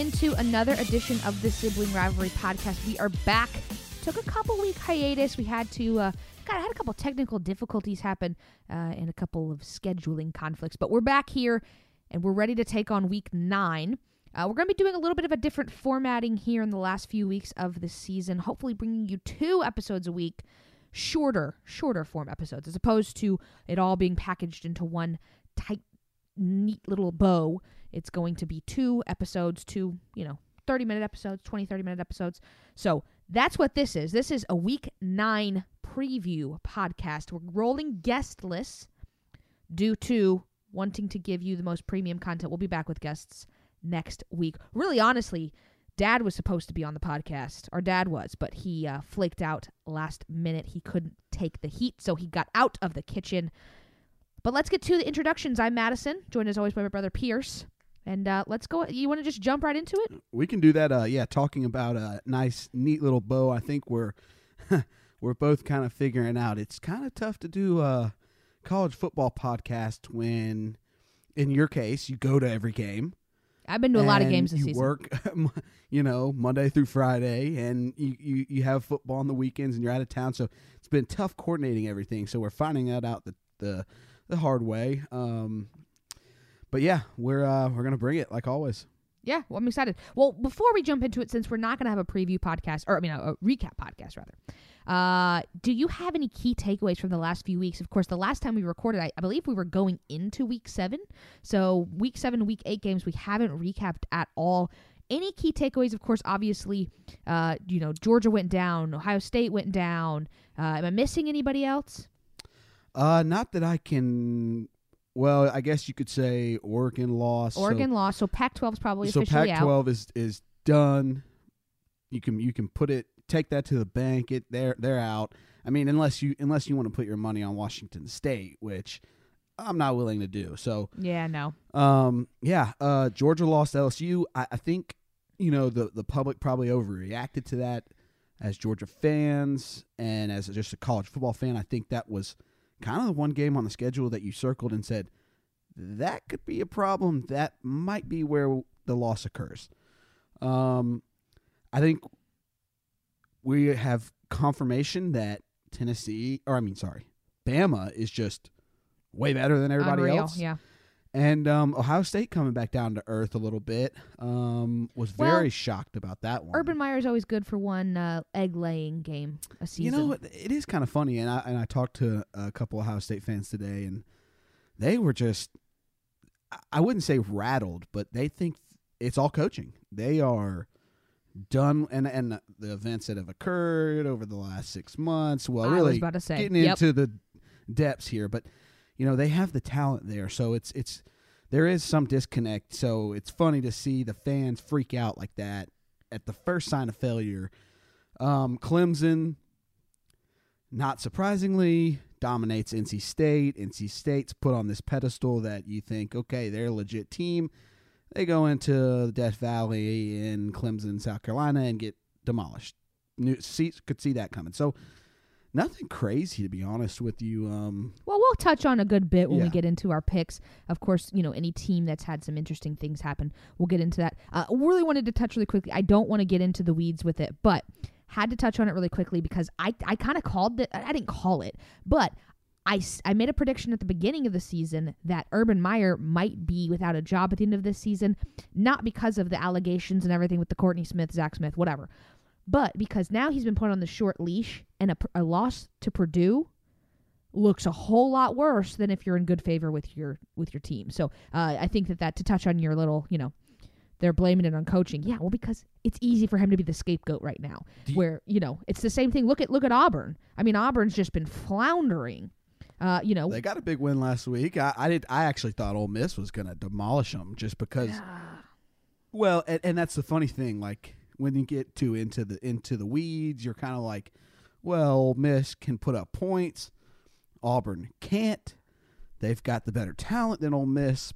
Into another edition of the Sibling Rivalry Podcast. We are back. Took a couple week hiatus. We had to, uh, God, I had a couple technical difficulties happen uh, and a couple of scheduling conflicts, but we're back here and we're ready to take on week nine. Uh, we're going to be doing a little bit of a different formatting here in the last few weeks of the season, hopefully bringing you two episodes a week, shorter, shorter form episodes, as opposed to it all being packaged into one tight, neat little bow. It's going to be two episodes, two, you know, 30 minute episodes, 20, 30 minute episodes. So that's what this is. This is a week nine preview podcast. We're rolling guest lists due to wanting to give you the most premium content. We'll be back with guests next week. Really, honestly, dad was supposed to be on the podcast. Our dad was, but he uh, flaked out last minute. He couldn't take the heat, so he got out of the kitchen. But let's get to the introductions. I'm Madison, joined as always by my brother Pierce. And uh, let's go. You want to just jump right into it? We can do that. Uh, yeah, talking about a nice, neat little bow. I think we're we're both kind of figuring out. It's kind of tough to do a college football podcast when, in your case, you go to every game. I've been to a lot of games this you season. work, you know, Monday through Friday, and you, you you have football on the weekends, and you're out of town. So it's been tough coordinating everything. So we're finding that out the the, the hard way. Um, but yeah, we're uh, we're gonna bring it like always. Yeah, well, I'm excited. Well, before we jump into it, since we're not going to have a preview podcast, or I mean, a, a recap podcast rather, uh, do you have any key takeaways from the last few weeks? Of course, the last time we recorded, I, I believe we were going into week seven. So, week seven, week eight games, we haven't recapped at all. Any key takeaways? Of course, obviously, uh, you know, Georgia went down, Ohio State went down. Uh, am I missing anybody else? Uh, not that I can. Well, I guess you could say Oregon lost. so- Oregon lost, so Pac-12 is probably so officially out. Pac-12 is is done. You can you can put it take that to the bank. It they're they're out. I mean, unless you unless you want to put your money on Washington State, which I'm not willing to do. So, Yeah, no. um, yeah, uh, Georgia lost LSU. I, I think you know the the public probably overreacted to that as Georgia fans and as just a college football fan. I think that was kind of the one game on the schedule that you circled and said that could be a problem. That might be where the loss occurs. Um, I think we have confirmation that Tennessee, or I mean, sorry, Bama is just way better than everybody Unreal, else. Yeah. And um, Ohio State coming back down to earth a little bit. Um, was Well, very shocked about that one. Urban Meyer is always good for one uh, egg laying game a season. You know, what? it is kind of funny, and I and I talked to a couple of Ohio State fans today, and they were just, I- wouldn't say rattled, but they think it's all coaching. They are done, and and the events that have occurred over the last six months. Well, I really about to say, getting yep. into the depths here, but you know they have the talent there, so it's it's there is some disconnect. So it's funny to see the fans freak out like that at the first sign of failure. Um, Clemson, not surprisingly, dominates NC State. NC State's put on this pedestal that you think, okay, they're a legit team. They go into Death Valley in Clemson, South Carolina, and get demolished. New, see, could see that coming. So nothing crazy, to be honest with you. Um, Well, we'll touch on a good bit when we get into our picks. Of course, you know, any team that's had some interesting things happen, we'll get into that. Uh, really wanted to touch really quickly. I don't want to get into the weeds with it, but had to touch on it really quickly because I, I kind of called it. I didn't call it, but I, I made a prediction at the beginning of the season that Urban Meyer might be without a job at the end of this season, not because of the allegations and everything with the Courtney Smith, Zach Smith, whatever, but because now he's been put on the short leash and a, a loss to Purdue looks a whole lot worse than if you're in good favor with your with your team. So uh, I think that that to touch on your little, you know, they're blaming it on coaching. Yeah, well, because it's easy for him to be the scapegoat right now. You- where you know it's the same thing. Look at look at Auburn. I mean, Auburn's just been floundering. Uh, you know, they got a big win last week. I, I did. I actually thought Ole Miss was going to demolish them just because. Well, and, and that's the funny thing. Like when you get too into the into the weeds, you're kind of like, well, Miss can put up points. Auburn can't. They've got the better talent than Ole Miss,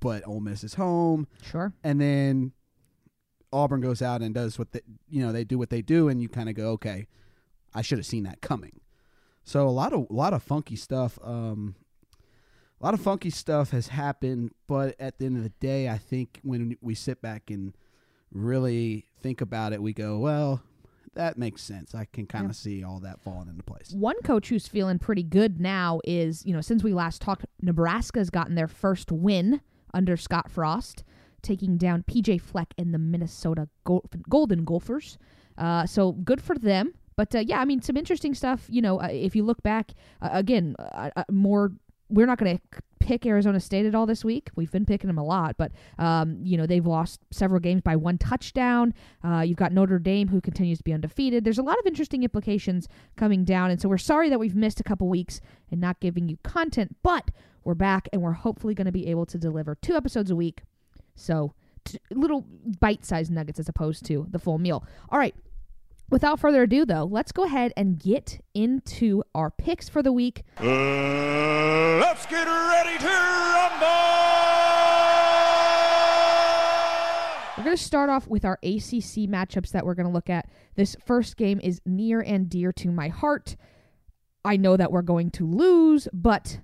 but Ole Miss is home. sure. And then Auburn goes out and does what they, you know they do what they do, and you kind of go, okay, I should have seen that coming. So a lot of a lot of funky stuff. Um, a lot of funky stuff has happened, but at the end of the day, I think when we sit back and really think about it, we go, well, that makes sense. I can kind of Yeah. see all that falling into place. One coach who's feeling pretty good now is, you know, since we last talked, Nebraska's gotten their first win under Scott Frost, taking down PJ Fleck and the Minnesota Gol- Golden Gophers. Uh, so good for them. But uh, yeah, I mean, some interesting stuff. You know, uh, if you look back, uh, again, uh, uh, more. We're not going to pick Arizona State at all this week. We've been picking them a lot, but um, you know they've lost several games by one touchdown. Uh, you've got Notre Dame who continues to be undefeated. There's a lot of interesting implications coming down, and so we're sorry that we've missed a couple weeks and not giving you content, but we're back and we're hopefully going to be able to deliver two episodes a week. So t- little bite-sized nuggets as opposed to the full meal. All right. Without further ado, though, let's go ahead and get into our picks for the week. Uh, let's get ready to rumble! We're going to start off with our ACC matchups that we're going to look at. This first game is near and dear to my heart. I know that we're going to lose, but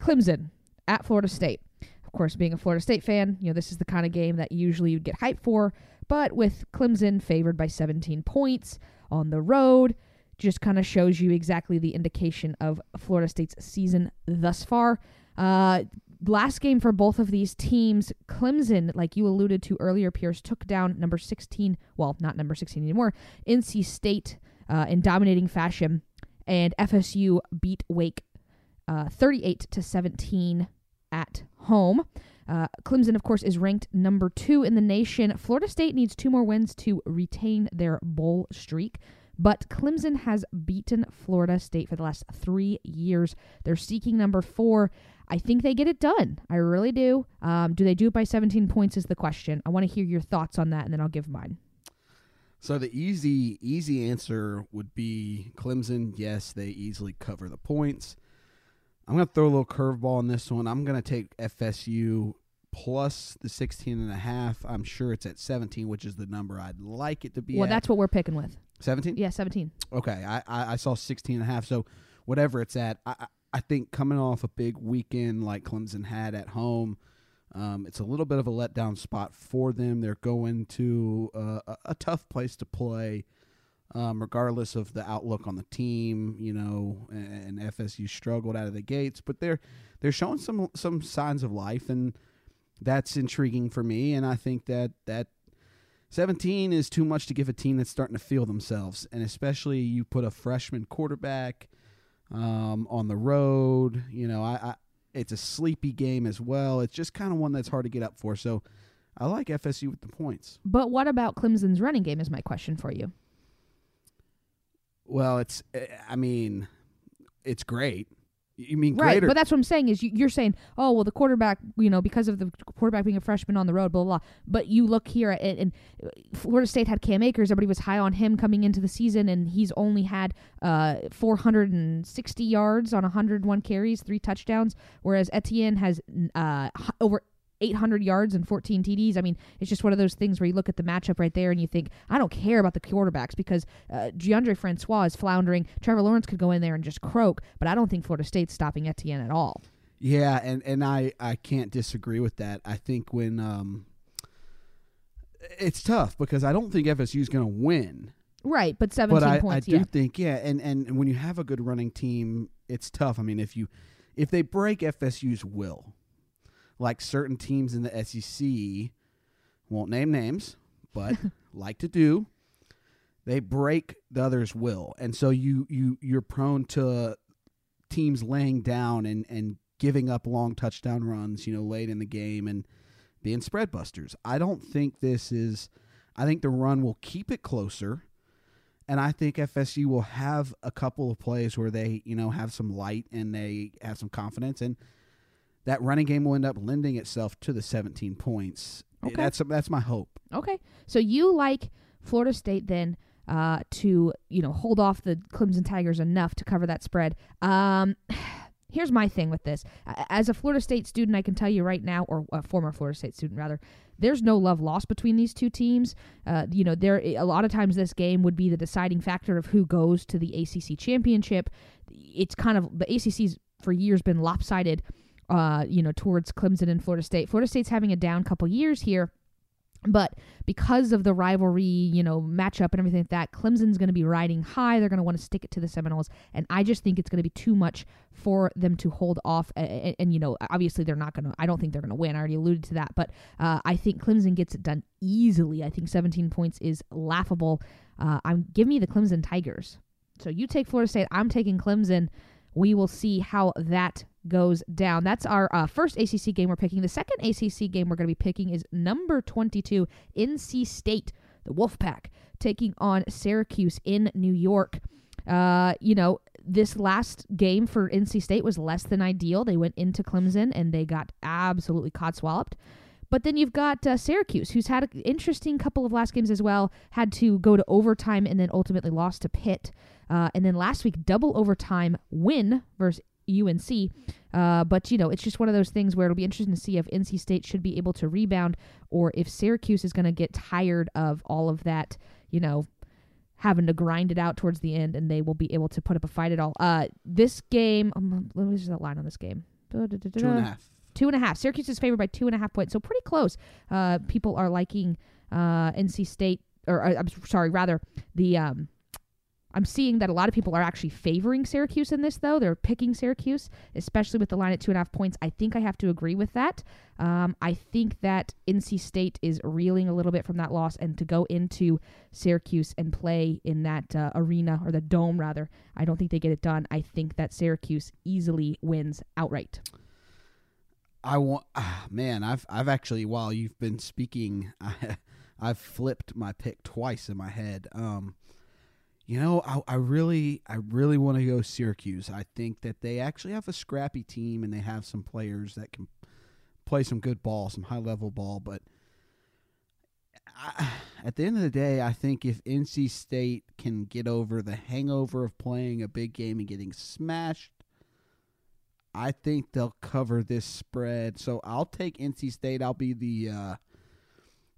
Clemson at Florida State. Of course, being a Florida State fan, you know, this is the kind of game that usually you'd get hyped for, but with Clemson favored by 17 points on the road, just kind of shows you exactly the indication of Florida State's season thus far. Uh, last game for both of these teams, Clemson, like you alluded to earlier, Pierce took down number 16, well, not number 16 anymore, NC State uh, in dominating fashion, and FSU beat Wake uh, 38 to 17 at home. Uh, Clemson, of course, is ranked number two in the nation. Florida State needs two more wins to retain their bowl streak. But Clemson has beaten Florida State for the last three years. They're seeking number four. I think they get it done. I really do. Um, do they do it by 17 points? Is the question. I want to hear your thoughts on that, and then I'll give mine. So the easy easy answer would be Clemson. Yes, they easily cover the points. I'm going to throw a little curveball on this one. I'm going to take FSU plus the 16 and a half. I'm sure it's at 17, which is the number I'd like it to be well, at. that's what we're picking with. 17? Yeah, 17. Okay, I, I, I saw 16 and a half. So whatever it's at, I, I- think coming off a big weekend like Clemson had at home, um, it's a little bit of a letdown spot for them. They're going to uh, a, a tough place to play, um, regardless of the outlook on the team. You know, and, and FSU struggled out of the gates, but they're they're showing some some signs of life, and that's intriguing for me. And I think that that 17 is too much to give a team that's starting to feel themselves, and especially you put a freshman quarterback um, on the road. You know, I, I it's a sleepy game as well. It's just kind of one that's hard to get up for. So I like FSU with the points. But what about Clemson's running game? Is my question for you. Well, it's eh, I mean, it's great. You mean Right, greater? but that's what I'm saying is you, you're saying, oh well, the quarterback, you know, because of the quarterback being a freshman on the road, blah blah. blah. But you look here at and Florida State had Cam Akers. Everybody was high on him coming into the season, and he's only had uh 460 yards on 101 carries, three touchdowns, whereas Etienne has uh over 800 yards and 14 TDs. I mean, it's just one of those things where you look at the matchup right there and you think, I don't care about the quarterbacks because uh, Deondre Francois is floundering. Trevor Lawrence could go in there and just croak, but I don't think Florida State's stopping Etienne at all. yeah, and and I I can't disagree with that. I think when um, it's tough because I don't think FSU is going to win. Right, but 17 but I, points, I do yeah. think yeah, and and when you have a good running team, it's tough. I mean, if you if they break FSU's will, like certain teams in the SEC, won't name names, but like to do, they break the other's will, and so you you you're prone to teams laying down and and giving up long touchdown runs, you know, late in the game and being spread busters. I don't think this is. I think the run will keep it closer. And I think FSU will have a couple of plays where they, you know, have some light and they have some confidence, and that running game will end up lending itself to the 17 points. Okay. That's that's my hope. Okay, so you like Florida State then uh, to you know hold off the Clemson Tigers enough to cover that spread. Um, here's my thing with this: as a Florida State student, I can tell you right now, or a former Florida State student rather, there's no love lost between these two teams. Uh, you know, there a lot of times this game would be the deciding factor of who goes to the ACC championship. It's kind of the ACC's for years been lopsided. Uh, you know, towards Clemson and Florida State. Florida State's having a down couple years here. But because of the rivalry, you know, matchup and everything like that, Clemson's going to be riding high. They're going to want to stick it to the Seminoles, and I just think it's going to be too much for them to hold off. And, and you know, obviously they're not going to. I don't think they're going to win. I already alluded to that, but uh, I think Clemson gets it done easily. I think 17 points is laughable. Uh, I'm give me the Clemson Tigers. So you take Florida State. I'm taking Clemson. We will see how that goes down. That's our uh, first ACC game we're picking. The second ACC game we're going to be picking is number 22, NC State, the Wolfpack, taking on Syracuse in New York. Uh, you know, this last game for NC State was less than ideal. They went into Clemson and they got absolutely codswalloped. But then you've got uh, Syracuse, who's had an interesting couple of last games as well, had to go to overtime and then ultimately lost to Pitt. Uh, and then last week, double overtime win versus UNC. Uh, but, you know, it's just one of those things where it'll be interesting to see if NC State should be able to rebound or if Syracuse is going to get tired of all of that, you know, having to grind it out towards the end and they will be able to put up a fight at all. Uh, this game, um, what was that line on this game? Two and a half. Two and a half. Syracuse is favored by two and a half points, so pretty close. Uh, people are liking uh, NC State, or uh, I'm sorry, rather the um, I'm seeing that a lot of people are actually favoring Syracuse in this, though. They're picking Syracuse, especially with the line at two and a half points. I think I have to agree with that. Um, I think that NC State is reeling a little bit from that loss, and to go into Syracuse and play in that uh, arena, or the dome, rather, I don't think they get it done. I think that Syracuse easily wins outright. I want, ah, man. I've I've actually while you've been speaking, I, I've flipped my pick twice in my head. Um, you know, I, I really, I really want to go Syracuse. I think that they actually have a scrappy team and they have some players that can play some good ball, some high level ball. But I, at the end of the day, I think if NC State can get over the hangover of playing a big game and getting smashed, I think they'll cover this spread. So I'll take NC State. I'll be the uh,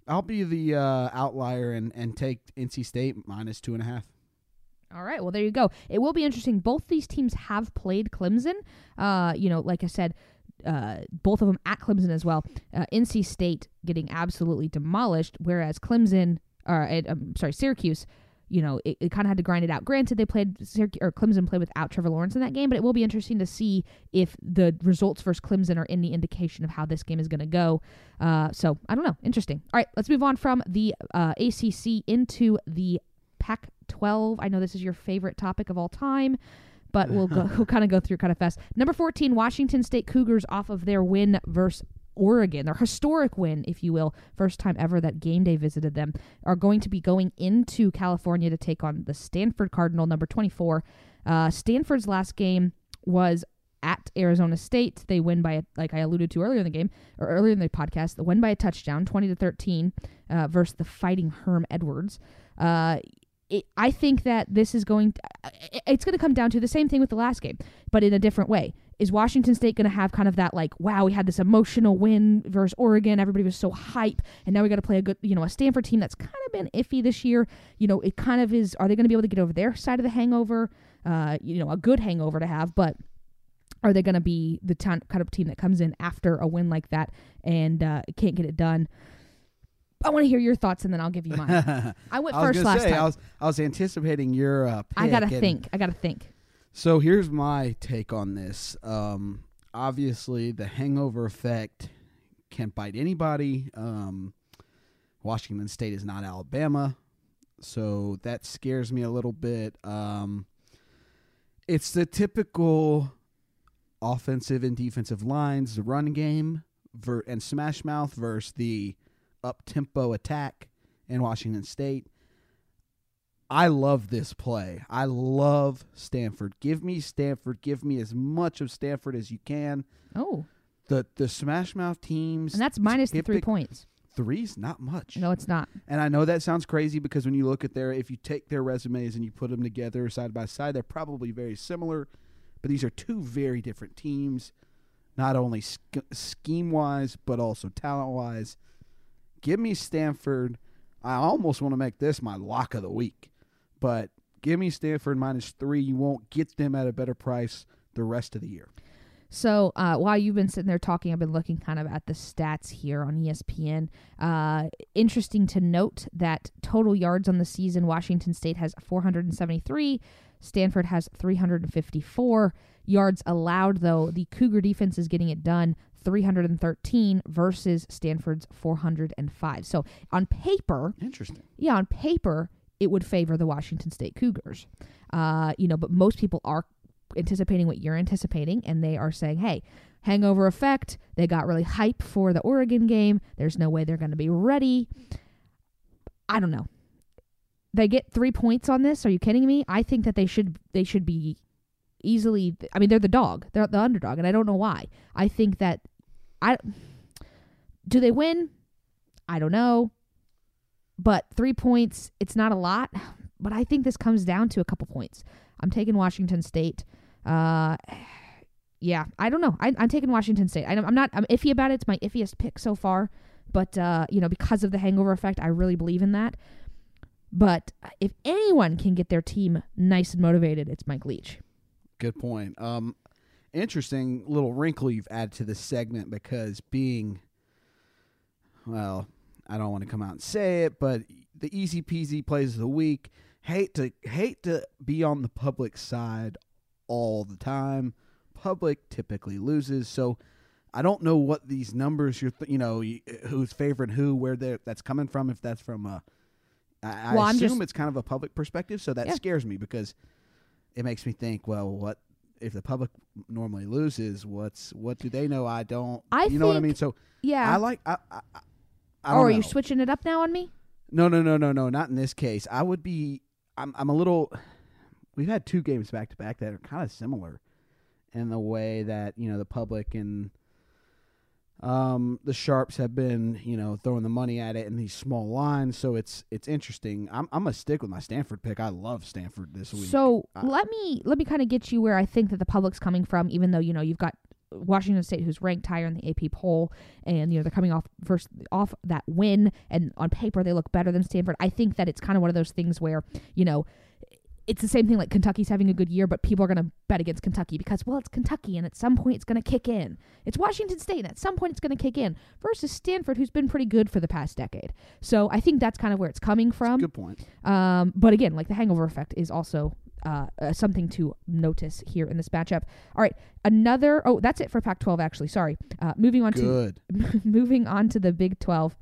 I'll be the uh, outlier and and take NC State minus two and a half. All right. Well, there you go. It will be interesting. Both these teams have played Clemson. Uh, you know, like I said, uh, both of them at Clemson as well. Uh, NC State getting absolutely demolished, whereas Clemson, or I'm um, sorry, Syracuse, you know, it, it kind of had to grind it out. Granted, they played Syracuse, or Clemson played without Trevor Lawrence in that game, but it will be interesting to see if the results versus Clemson are any indication of how this game is going to go. Uh, so I don't know. Interesting. All right, let's move on from the uh, ACC into the Pac 12. I know this is your favorite topic of all time, but we'll go we'll kind of go through kind of fast. Number 14, Washington State Cougars off of their win versus Oregon, their historic win, if you will, first time ever that game day visited them, are going to be going into California to take on the Stanford Cardinal, number 24. Uh, Stanford's last game was at Arizona State. They win by, a, like I alluded to earlier in the game or earlier in the podcast, the win by a touchdown, 20 to 13, uh, versus the Fighting Herm Edwards. Uh, it, I think that this is going. To, it's going to come down to the same thing with the last game, but in a different way. Is Washington State going to have kind of that like, wow, we had this emotional win versus Oregon, everybody was so hype, and now we got to play a good, you know, a Stanford team that's kind of been iffy this year. You know, it kind of is. Are they going to be able to get over their side of the hangover? Uh, you know, a good hangover to have, but are they going to be the kind of team that comes in after a win like that and uh, can't get it done? I want to hear your thoughts, and then I'll give you mine. I went I was first gonna last say, time. I was I was anticipating your. Uh, I gotta pick, and- think. I gotta think. So here's my take on this. Um, obviously, the hangover effect can bite anybody. Um, Washington State is not Alabama, so that scares me a little bit. Um, it's the typical offensive and defensive lines, the run game, ver- and smash mouth versus the up tempo attack in Washington State. I love this play. I love Stanford. Give me Stanford. Give me as much of Stanford as you can. Oh, The the smash mouth teams and that's minus the three points. three's not much. No, it's not. And I know that sounds crazy because when you look at their if you take their resumes and you put them together side by side, they're probably very similar, but these are two very different teams, not only sch- scheme wise but also talent wise. Give me Stanford. I almost want to make this my lock of the week, but give me Stanford minus three. You won't get them at a better price the rest of the year. So uh, while you've been sitting there talking, I've been looking kind of at the stats here on ESPN. Uh, interesting to note that total yards on the season, Washington State has 473, Stanford has 354 yards allowed. Though the Cougar defense is getting it done, 313 versus Stanford's 405. So on paper, Interesting. yeah, on paper, it would favor the Washington State Cougars. Uh, you know, but most people are anticipating what you're anticipating, and they are saying, hey, hangover effect. They got really hype for the Oregon game. There's no way they're going to be ready. I don't know. They get three points on this. Are you kidding me? I think that they should they should be easily. I mean, they're the dog. They're the underdog, and I don't know why. I think that I do they win. I don't know but three points, it's not a lot. But I think this comes down to a couple points. I'm taking Washington State. Uh, yeah, I don't know. I, I'm taking Washington State. I, am not. I'm iffy about it. It's my iffiest pick so far. But uh, you know, because of the hangover effect, I really believe in that. But if anyone can get their team nice and motivated, it's Mike Leach. Good point. Um, interesting little wrinkle you've added to this segment because being, well, I don't want to come out and say it, but the easy peasy plays of the week. Hate to hate to be on the public side all the time. Public typically loses, so I don't know what these numbers you're th- you know who's favoring who, where they that's coming from. If that's from a, I, I Well, I'm assume just- it's kind of a public perspective, so that Yeah. scares me because it makes me think. Well, what if the public normally loses? What's what do they know? I don't. I you know what I think- mean? So Yeah. I like. I, I, I- don't are know. you switching it up now on me? No, no, no, no, no. Not in this case. I would be. I'm. I'm a little. We've had two games back to back that are kind of similar, in the way that you know the public and um the sharps have been you know throwing the money at it in these small lines. So it's it's interesting. I'm I'm gonna stick with my Stanford pick. I love Stanford this week. So I- let me let me kind of get you where I think that the public's coming from, even though you know you've got Washington State who's ranked higher in the AP poll, and you know they're coming off first off that win, and on paper they look better than Stanford. I think that it's kind of one of those things where you know. It's the same thing like Kentucky's having a good year, but people are going to bet against Kentucky because, well, it's Kentucky and at some point it's going to kick in. It's Washington State and at some point it's going to kick in versus Stanford, who's been pretty good for the past decade. So I think that's kind of where it's coming from. good point. Um, but again, like the hangover effect is also uh, uh, something to notice here in this matchup. All right, another. Oh, that's it for Pac-12. Actually, sorry. Uh, moving on Good. to moving on to the Big 12.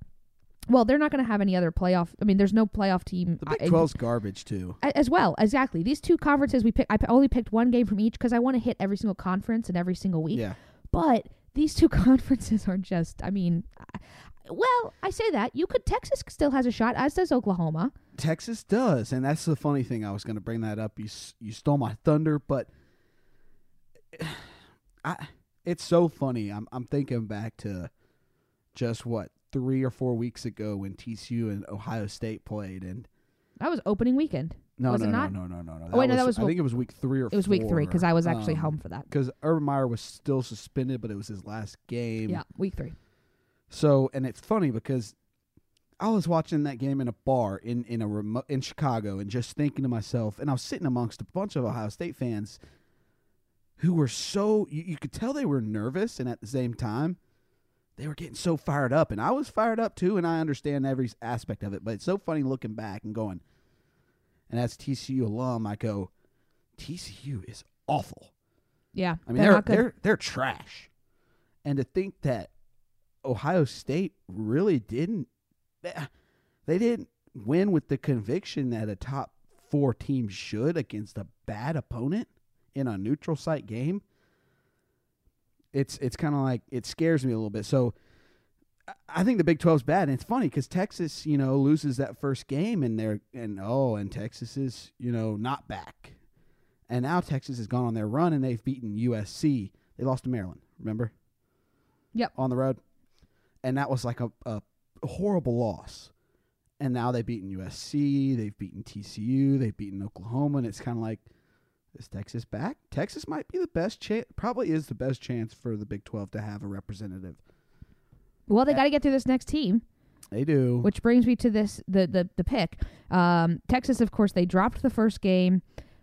Well, they're not going to have any other playoff. I mean, there's no playoff team The uh, Big 12's garbage too. as well. Exactly. These two conferences we pick. I only picked one game from each because I want to hit every single conference and every single week. Yeah. But these two conferences are just. I mean, well, I say that you could. Texas still has a shot, as does Oklahoma. Texas does, and that's the funny thing. I was going to bring that up. You you stole my thunder, but I it's so funny. I'm I'm thinking back to just what three or four weeks ago when TCU and Ohio State played, and That was opening weekend. no, Was no, it no, not? no, no, no, no. Oh, wait, no, that was I think it was week three or It was week three because I was actually um, home for that. because Urban Meyer was still suspended, but it was his last game. Yeah, week three. So, and it's funny because I was watching that game in a bar in in a remote in Chicago, and just thinking to myself, and I was sitting amongst a bunch of Ohio State fans who were so you, you could tell they were nervous, and at the same time, they were getting so fired up, and I was fired up too, and I understand every aspect of it. But it's so funny looking back and going, and as TCU alum, I go, TCU is awful. Yeah, I mean, they're, they're they're they're trash, and to think that Ohio State really didn't eh, they didn't win with the conviction that a top four team should against a bad opponent in a neutral site game. It's it's kind of like it scares me a little bit. So I- think the Big 12's bad, and it's funny because Texas, you know, loses that first game, and they're and oh, and Texas is you know not back, and now Texas has gone on their run, and they've beaten USC. They lost to Maryland, remember? Yep. On the road, and that was like a, a horrible loss. And now they've beaten USC, they've beaten TCU, they've beaten Oklahoma, and it's kind of like, is Texas back? Texas might be the best chance, probably is the best chance for the Big 12 to have a representative. well, they got to get through this next team, They do. which brings me to this the the the pick. Um, Texas, of course, they dropped the first game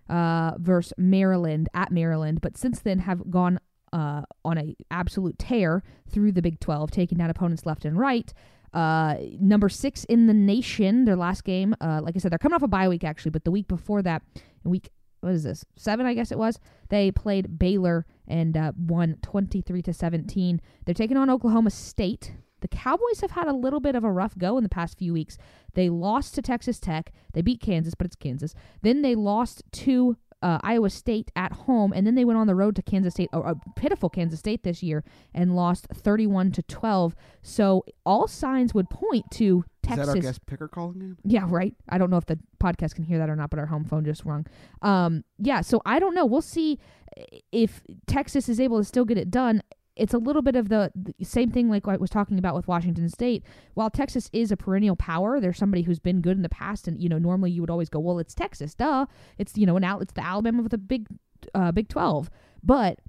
uh, versus Maryland at Maryland, but since then have gone uh, on a absolute tear through the Big 12, taking down opponents left and right. Uh, number six in the nation, their last game. Uh, like I said, they're coming off a bye week actually, but the week before that, week what is this seven? I guess it was. They played Baylor and uh, won twenty three to seventeen. They're taking on Oklahoma State. The Cowboys have had a little bit of a rough go in the past few weeks. They lost to Texas Tech. They beat Kansas, but it's Kansas. Then they lost to uh, Iowa State at home, and then they went on the road to Kansas State, a pitiful Kansas State this year, and lost 31 to 12. So all signs would point to Texas. Is that our guest picker calling in? Yeah, right. I don't know if the podcast can hear that or not, but our home phone just rung. Um, yeah, so I don't know. We'll see if Texas is able to still get it done it's a little bit of the, the, same thing like I was talking about with Washington State. While Texas is a perennial power, there's somebody who's been good in the past, and you know normally you would always go, well, it's Texas, duh. It's you know an out, it's the Alabama of the Big uh, Big Twelve, but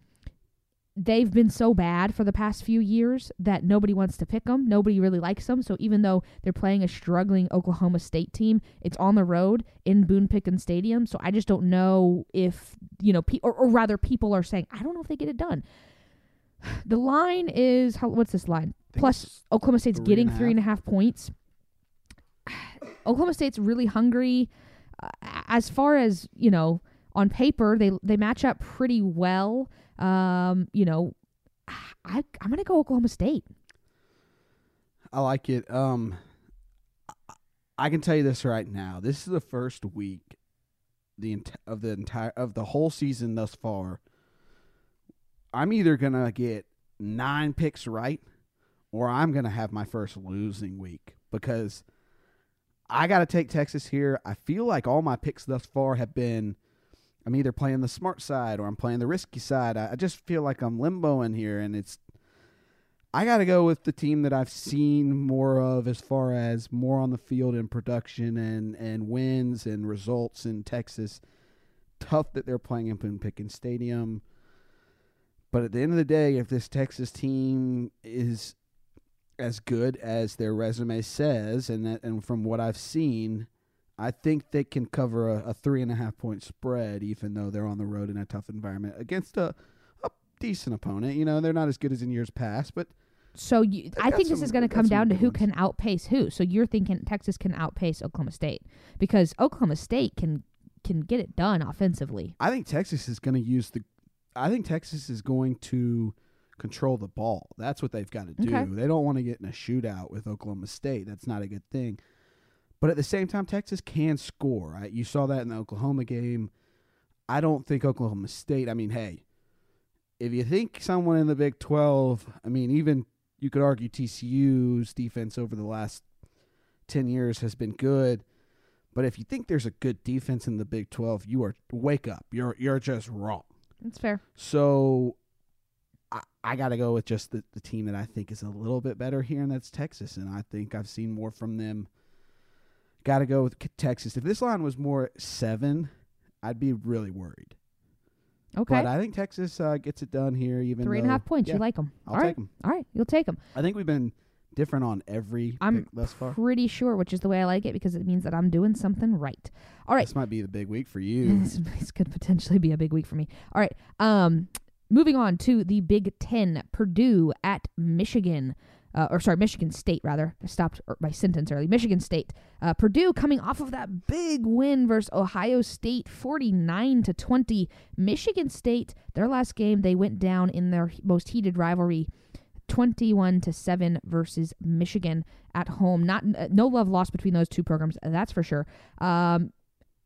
they've been so bad for the past few years that nobody wants to pick them. Nobody really likes them. So even though they're playing a struggling Oklahoma State team, it's on the road in Boone Pickens Stadium. So I just don't know if you know, pe- or, or rather, people are saying I don't know if they get it done. The line is how, what's this line? Plus Oklahoma State's three getting and three and a half points. Oklahoma State's really hungry. Uh, as far as you know, on paper they they match up pretty well. Um, you know, I I'm gonna go Oklahoma State. I like it. Um, I- can tell you this right now. This is the first week the ent- of the entire of the whole season thus far. I'm either gonna get nine picks right, or I'm gonna have my first losing week because I got to take Texas here. I feel like all my picks thus far have been. I'm either playing the smart side or I'm playing the risky side. I, I just feel like I'm limboing here, and it's I got to go with the team that I've seen more of as far as more on the field in production and, and wins and results in Texas. Tough that they're playing in Boone Pickens Stadium. But at the end of the day, if this Texas team is as good as their resume says, and that, and from what I've seen, I think they can cover a, a three and a half point spread, even though they're on the road in a tough environment against a, a decent opponent. You know, they're not as good as in years past, but So you, I think this is going to come down to who ones. can outpace who. So you're thinking Texas can outpace Oklahoma State because Oklahoma State can can get it done offensively. I think Texas is going to use the. I think Texas is going to control the ball. That's what they've got to do. Okay. They don't want to get in a shootout with Oklahoma State. That's not a good thing. But at the same time, Texas can score. Right? You saw that in the Oklahoma game. I don't think Oklahoma State. I mean, hey, if you think someone in the Big Twelve, I mean, even you could argue TCU's defense over the last ten years has been good. But if you think there's a good defense in the Big Twelve, you are wake up. You're you're just wrong. That's fair. So I, I got to go with just the, the team that I think is a little bit better here, and that's Texas. And I think I've seen more from them. Got to go with Texas. If this line was more seven, I'd be really worried. Okay. But I think Texas uh, gets it done here. Even Three and a half points. yeah, You like them? I'll All right. take them. All right. You'll take them. I think we've been different on every I'm pick thus far. Pretty sure, which is the way I like it because it means that I'm doing something right. All right. This might be the big week for you. this, this could potentially be a big week for me. All right. Um, moving on to the Big Ten. Purdue at Michigan. Uh, or sorry, Michigan State rather. I stopped er, my sentence early. Michigan State. Uh, Purdue coming off of that big win versus Ohio State, forty-nine to twenty. Michigan State, their last game, they went down in their most heated rivalry, twenty-one to seven versus Michigan at home. Not uh, no love lost between those two programs, that's for sure. Um,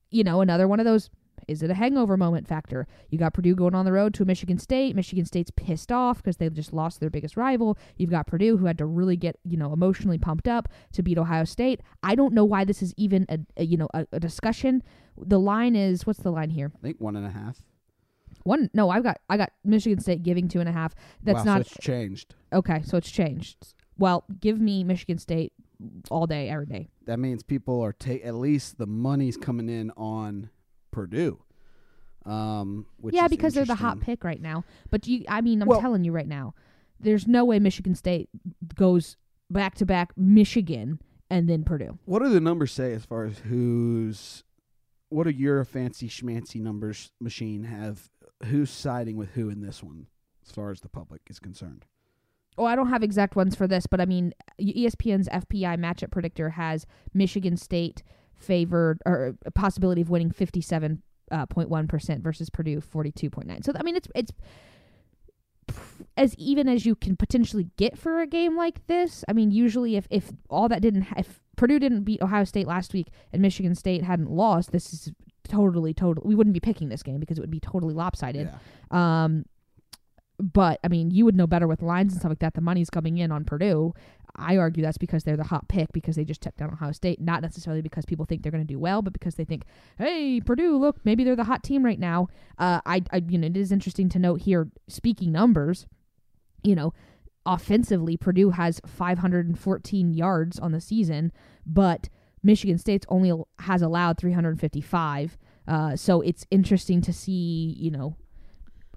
you know, another one of those is it a hangover moment factor? You got Purdue going on the road to Michigan State. Michigan State's pissed off because they just lost their biggest rival. You've got Purdue who had to really get, you know, emotionally pumped up to beat Ohio State. I don't know why this is even a, a you know, a, a discussion. The line is what's the line here? I think one and a half. One no, I've got I got Michigan State giving two and a half. That's wow, not so it's changed. okay, so it's changed. Well, give me Michigan State all day, every day. That means people are ta- at least the money's coming in on Purdue. Um, which yeah, because they're the hot pick right now. But you, I mean, I'm Well- telling you right now, there's no way Michigan State goes back to back Michigan and then Purdue. What do the numbers say as far as who's? What do your fancy schmancy numbers machine have? Who's siding with who in this one? as far as the public is concerned. Oh, I don't have exact ones for this, but I mean, ESPN's FPI matchup predictor has Michigan State favored or a possibility of winning 57.1 uh, percent versus Purdue 42.9. So I mean, it's it's as even as you can potentially get for a game like this. I mean, usually if if all that didn't if Purdue didn't beat Ohio State last week and Michigan State hadn't lost, this is totally totally we wouldn't be picking this game because it would be totally lopsided. Yeah. Um, but I mean, you would know better with lines and stuff like that. The money's coming in on Purdue. I argue that's because they're the hot pick because they just took down Ohio State, not necessarily because people think they're going to do well, but because they think, hey, Purdue, look, maybe they're the hot team right now. Uh, I, I, you know, it is interesting to note here. Speaking numbers, you know, offensively, Purdue has 514 yards on the season, but Michigan State's only has allowed 355. Uh, so it's interesting to see, you know,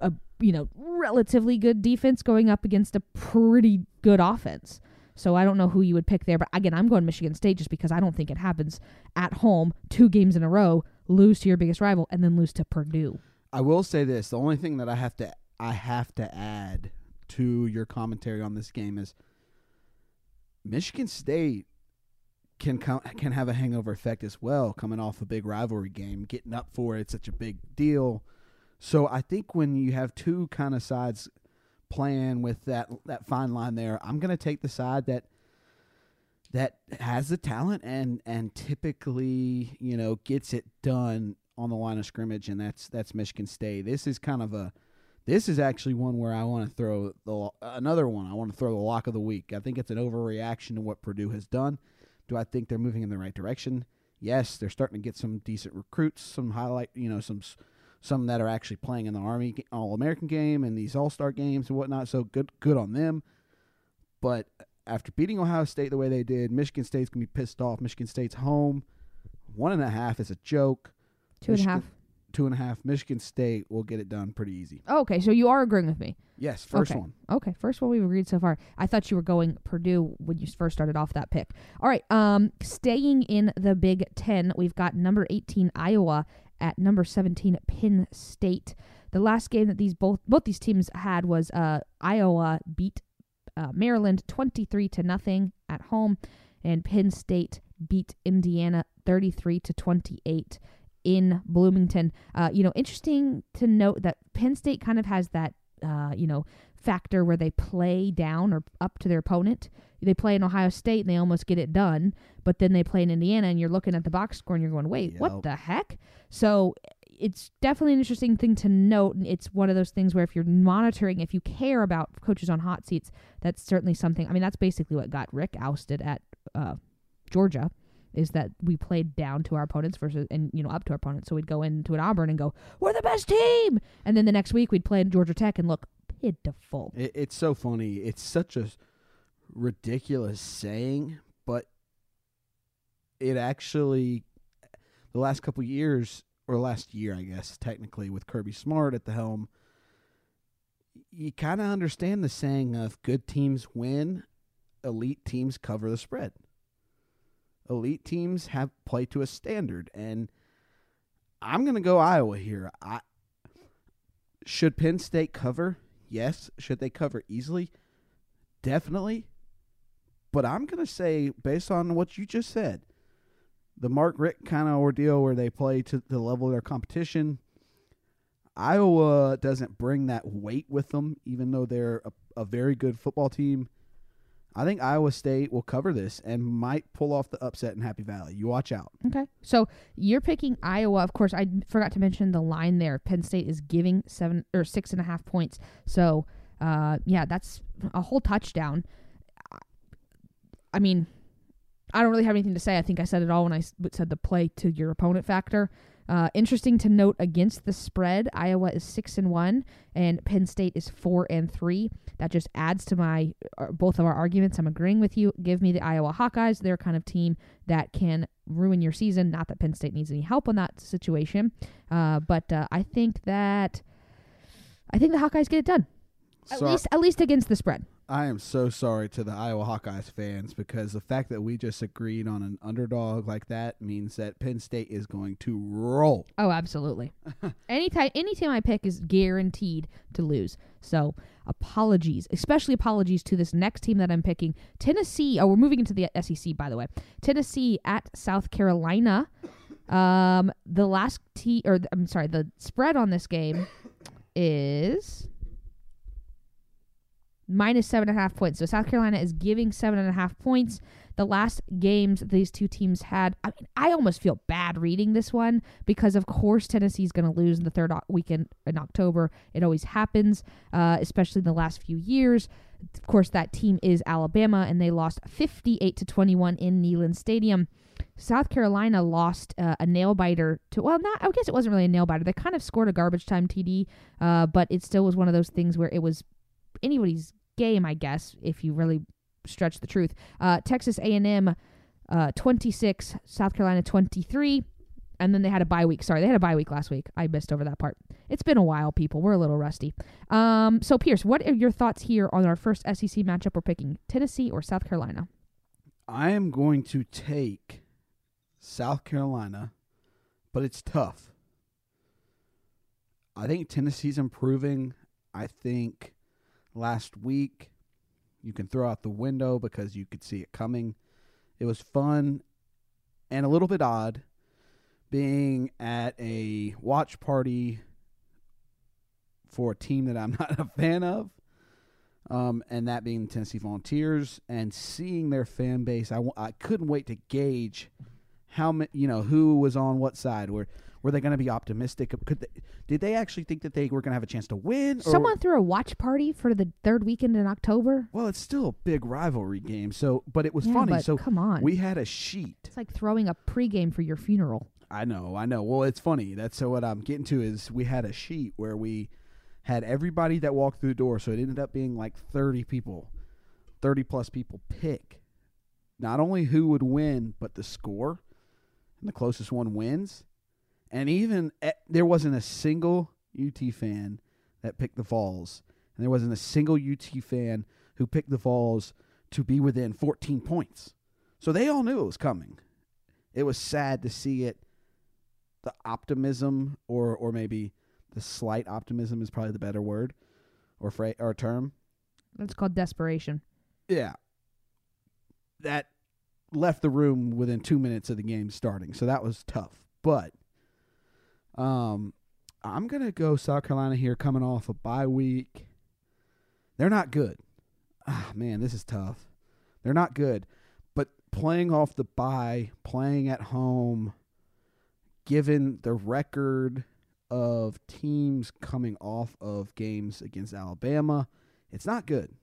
a you know relatively good defense going up against a pretty good offense. So I don't know who you would pick there, but again, I'm going Michigan State just because I don't think it happens at home two games in a row, lose to your biggest rival, and then lose to Purdue. I will say this: the only thing that I have to I have to add to your commentary on this game is Michigan State can co- can have a hangover effect as well, coming off a big rivalry game, getting up for it, such a big deal. So I think when you have two kind of sides playing with that that fine line there, I'm going to take the side that that has the talent and and typically you know gets it done on the line of scrimmage, and that's that's Michigan State. This is kind of a this is actually one where I want to throw the another one. I want to throw the lock of the week. I think it's an overreaction to what Purdue has done. Do I think they're moving in the right direction? Yes, they're starting to get some decent recruits, some highlight, you know, some some that are actually playing in the Army All American game and these All Star games and whatnot. So good, good on them. But after beating Ohio State the way they did, Michigan State's gonna be pissed off. Michigan State's home. One and a half is a joke. Two and a half. Two and a half. Michigan State will get it done pretty easy. Oh, okay, so you are agreeing with me. Yes, first Okay. one. Okay, first one we've agreed so far. I thought you were going Purdue when you first started off that pick. All right, um, staying in the Big Ten, we've got number 18 Iowa at number 17 Penn State. The last game that these both both these teams had was uh, Iowa beat uh, Maryland 23 to nothing at home, and Penn State beat Indiana 33 to 28 in Bloomington. Uh, you know, interesting to note that Penn State kind of has that uh, you know factor where they play down or up to their opponent. They play in Ohio State and they almost get it done, but then they play in Indiana and you're looking at the box score and you're going, "Wait, what the heck?" So it's definitely an interesting thing to note. And it's one of those things where if you're monitoring, if you care about coaches on hot seats, that's certainly something. I mean, that's basically what got Richt ousted at uh, Georgia. Is that we played down to our opponents versus and you know up to our opponents, so we'd go into an Auburn and go, "We're the best team," and then the next week we'd play in Georgia Tech and look pitiful. It, it's so funny. It's such a ridiculous saying, but it actually, the last couple years, or last year, I guess, technically, with Kirby Smart at the helm, you kind of understand the saying of good teams win, elite teams cover the spread. Elite teams have play to a standard, and I'm going to go Iowa here. I should Penn State cover? Yes. Should they cover easily? Definitely. But I'm going to say, based on what you just said, the Mark Richt kind of ordeal where they play to the level of their competition, Iowa doesn't bring that weight with them, even though they're a, a very good football team. I think Iowa State will cover this and might pull off the upset in Happy Valley. You watch out. Okay. So you're picking Iowa. Of course, I forgot to mention the line there. Penn State is giving seven or six and a half points. So, uh, yeah, that's a whole touchdown. I mean, I don't really have anything to say. I think I said it all when I said the play to your opponent factor. Uh, interesting to note against the spread, Iowa is six and one, and Penn State is four and three. That just adds to my uh, both of our arguments. I'm agreeing with you. Give me the Iowa Hawkeyes. They're kind of team that can ruin your season. Not that Penn State needs any help on that situation, uh, but uh, I think that I think the Hawkeyes get it done. At least, at least against the spread. I am so sorry to the Iowa Hawkeyes fans because the fact that we just agreed on an underdog like that means that Penn State is going to roll. Oh, absolutely. anytime, any team I pick is guaranteed to lose. So apologies, especially apologies to this next team that I'm picking, Tennessee. Oh, we're moving into the SEC, by the way. Tennessee at South Carolina. Um, the last t or I'm sorry, the spread on this game is minus seven and a half points. So South Carolina is giving seven and a half points. The last games these two teams had, I mean, I almost feel bad reading this one because, of course, Tennessee's going to lose in the third o- weekend in October. It always happens, uh, especially in the last few years. Of course, that team is Alabama, and they lost 58 to 21 in Neyland Stadium. South Carolina lost uh, a nail biter to well, not I guess it wasn't really a nail biter. They kind of scored a garbage time TD, uh, but it still was one of those things where it was anybody's game, I guess, if you really stretch the truth. Uh, Texas A&M, uh, 26, South Carolina 23, and then they had a bye week. Sorry, they had a bye week last week. I missed over that part. It's been a while, people. We're a little rusty. Um, so Pierce, what are your thoughts here on our first SEC matchup? We're picking Tennessee or South Carolina. I am going to take South Carolina, but it's tough. I think Tennessee's improving. I think last week you can throw out the window because you could see it coming. It was fun and a little bit odd being at a watch party for a team that I'm not a fan of. Um, and that being the Tennessee Volunteers, and seeing their fan base, I, I couldn't wait to gauge how many, you know who was on what side. Were were they going to be optimistic? Could they, did they actually think that they were going to have a chance to win? or- Someone threw a watch party for the third weekend in October. well, it's still a big rivalry game. So, but it was Yeah, funny. So come on. we had a sheet. It's like throwing a pregame for your funeral. I know, I know. Well, it's funny. That's so what I'm getting to is we had a sheet where we had everybody that walked through the door. So it ended up being like 30 people, 30 plus people pick not only who would win, but the score, and the closest one wins. And even eh, there wasn't a single UT fan that picked the Vols, and there wasn't a single UT fan who picked the Vols to be within 14 points. So they all knew it was coming. It was sad to see it. The optimism, or or maybe the slight optimism, is probably the better word or fra- or term. That's called desperation. Yeah. That left the room within two minutes of the game starting. So that was tough. But um I'm gonna go South Carolina here coming off a bye week. They're not good. Ah man, this is tough. They're not good. But playing off the bye, playing at home, given the record of teams coming off of games against Alabama, it's not good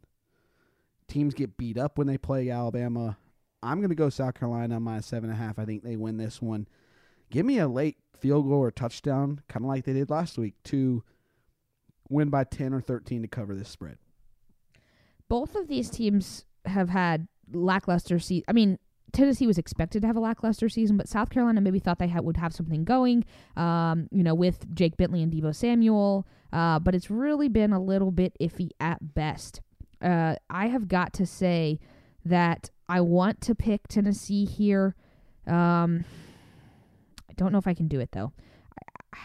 teams get beat up when they play Alabama. I'm going to go South Carolina minus seven and a half. I think they win this one. Give me a late field goal or touchdown, kind of like they did last week, to win by 10 or 13 to cover this spread. Both of these teams have had lackluster season. I mean, Tennessee was expected to have a lackluster season, but South Carolina maybe thought they had, would have something going, um, you know, with Jake Bentley and Deebo Samuel. Uh, but it's really been a little bit iffy at best. Uh, I have got to say that I want to pick Tennessee here. Um, don't know if I can do it though.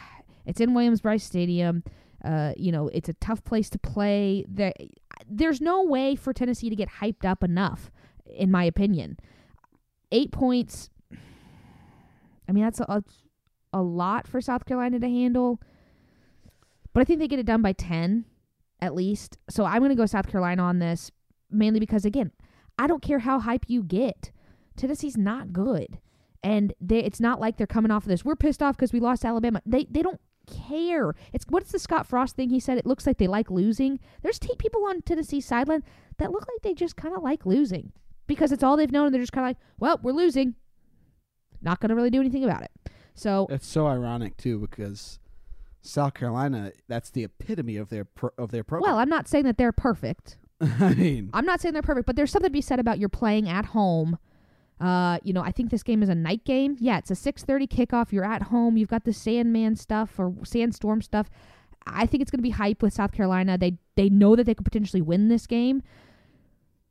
It's in Williams-Brice Stadium. Uh, you know, it's a tough place to play. There, there's no way for Tennessee to get hyped up enough, in my opinion. Eight points. I mean, that's a, a lot for South Carolina to handle. But I think they get it done by 10 at least. So I'm going to go South Carolina on this, mainly because, again, I don't care how hype you get. Tennessee's not good. And they, it's not like they're coming off of this. We're pissed off because we lost Alabama. They they don't care. It's what's the Scott Frost thing he said? It looks like they like losing. There's t- people on Tennessee's sideline that look like they just kind of like losing because it's all they've known. And they're just kind of like, well, we're losing. Not going to really do anything about it. So It's so ironic too because South Carolina, that's the epitome of their pro- of their program. well, I'm not saying that they're perfect. I mean, I'm not saying they're perfect, but there's something to be said about you're playing at home. Uh, you know, I think this game is a night game. Yeah, it's a 6:30 kickoff. You're at home. You've got the Sandman stuff or Sandstorm stuff. I think it's going to be hype with South Carolina. They they know that they could potentially win this game.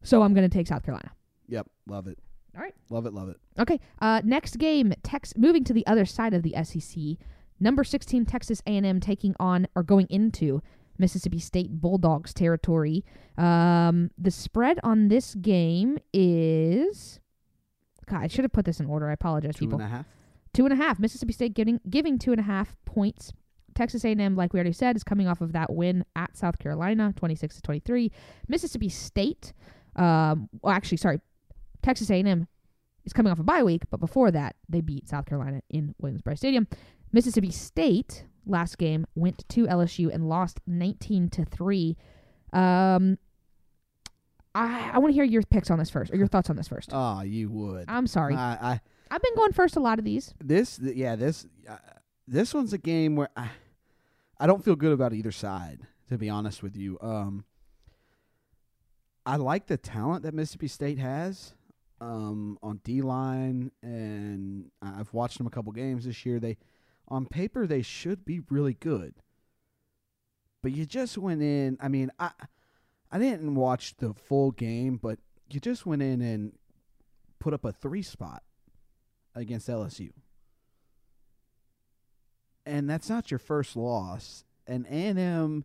So I'm going to take South Carolina. Yep, love it. All right. Love it, love it. Okay. Uh, next game, Tex moving to the other side of the SEC. Number 16 Texas A&M taking on or going into Mississippi State Bulldogs territory. Um, the spread on this game is. God, I should have put this in order. I apologize, Two people. and a half. Two and a half. Mississippi State giving giving two and a half points. Texas A&M, like we already said, is coming off of that win at South Carolina, 26 to 23. Mississippi State, um, well, actually, sorry, Texas A&M is coming off a bye week, but before that, they beat South Carolina in Williams-Brice Stadium. Mississippi State last game went to LSU and lost 19 to three. Um, I I want to hear your picks on this first, or your thoughts on this first. Oh, you would. I'm sorry, I, I I've been going first a lot of these. this yeah this uh, this one's a game where I I don't feel good about either side to be honest with you. Um, I like the talent that Mississippi State has um, on D line, and I've watched them a couple games this year. They on paper they should be really good, but you just went in. I mean, I I didn't watch the full game, but you just went in and put up a three spot against LSU. And that's not your first loss. And A&M,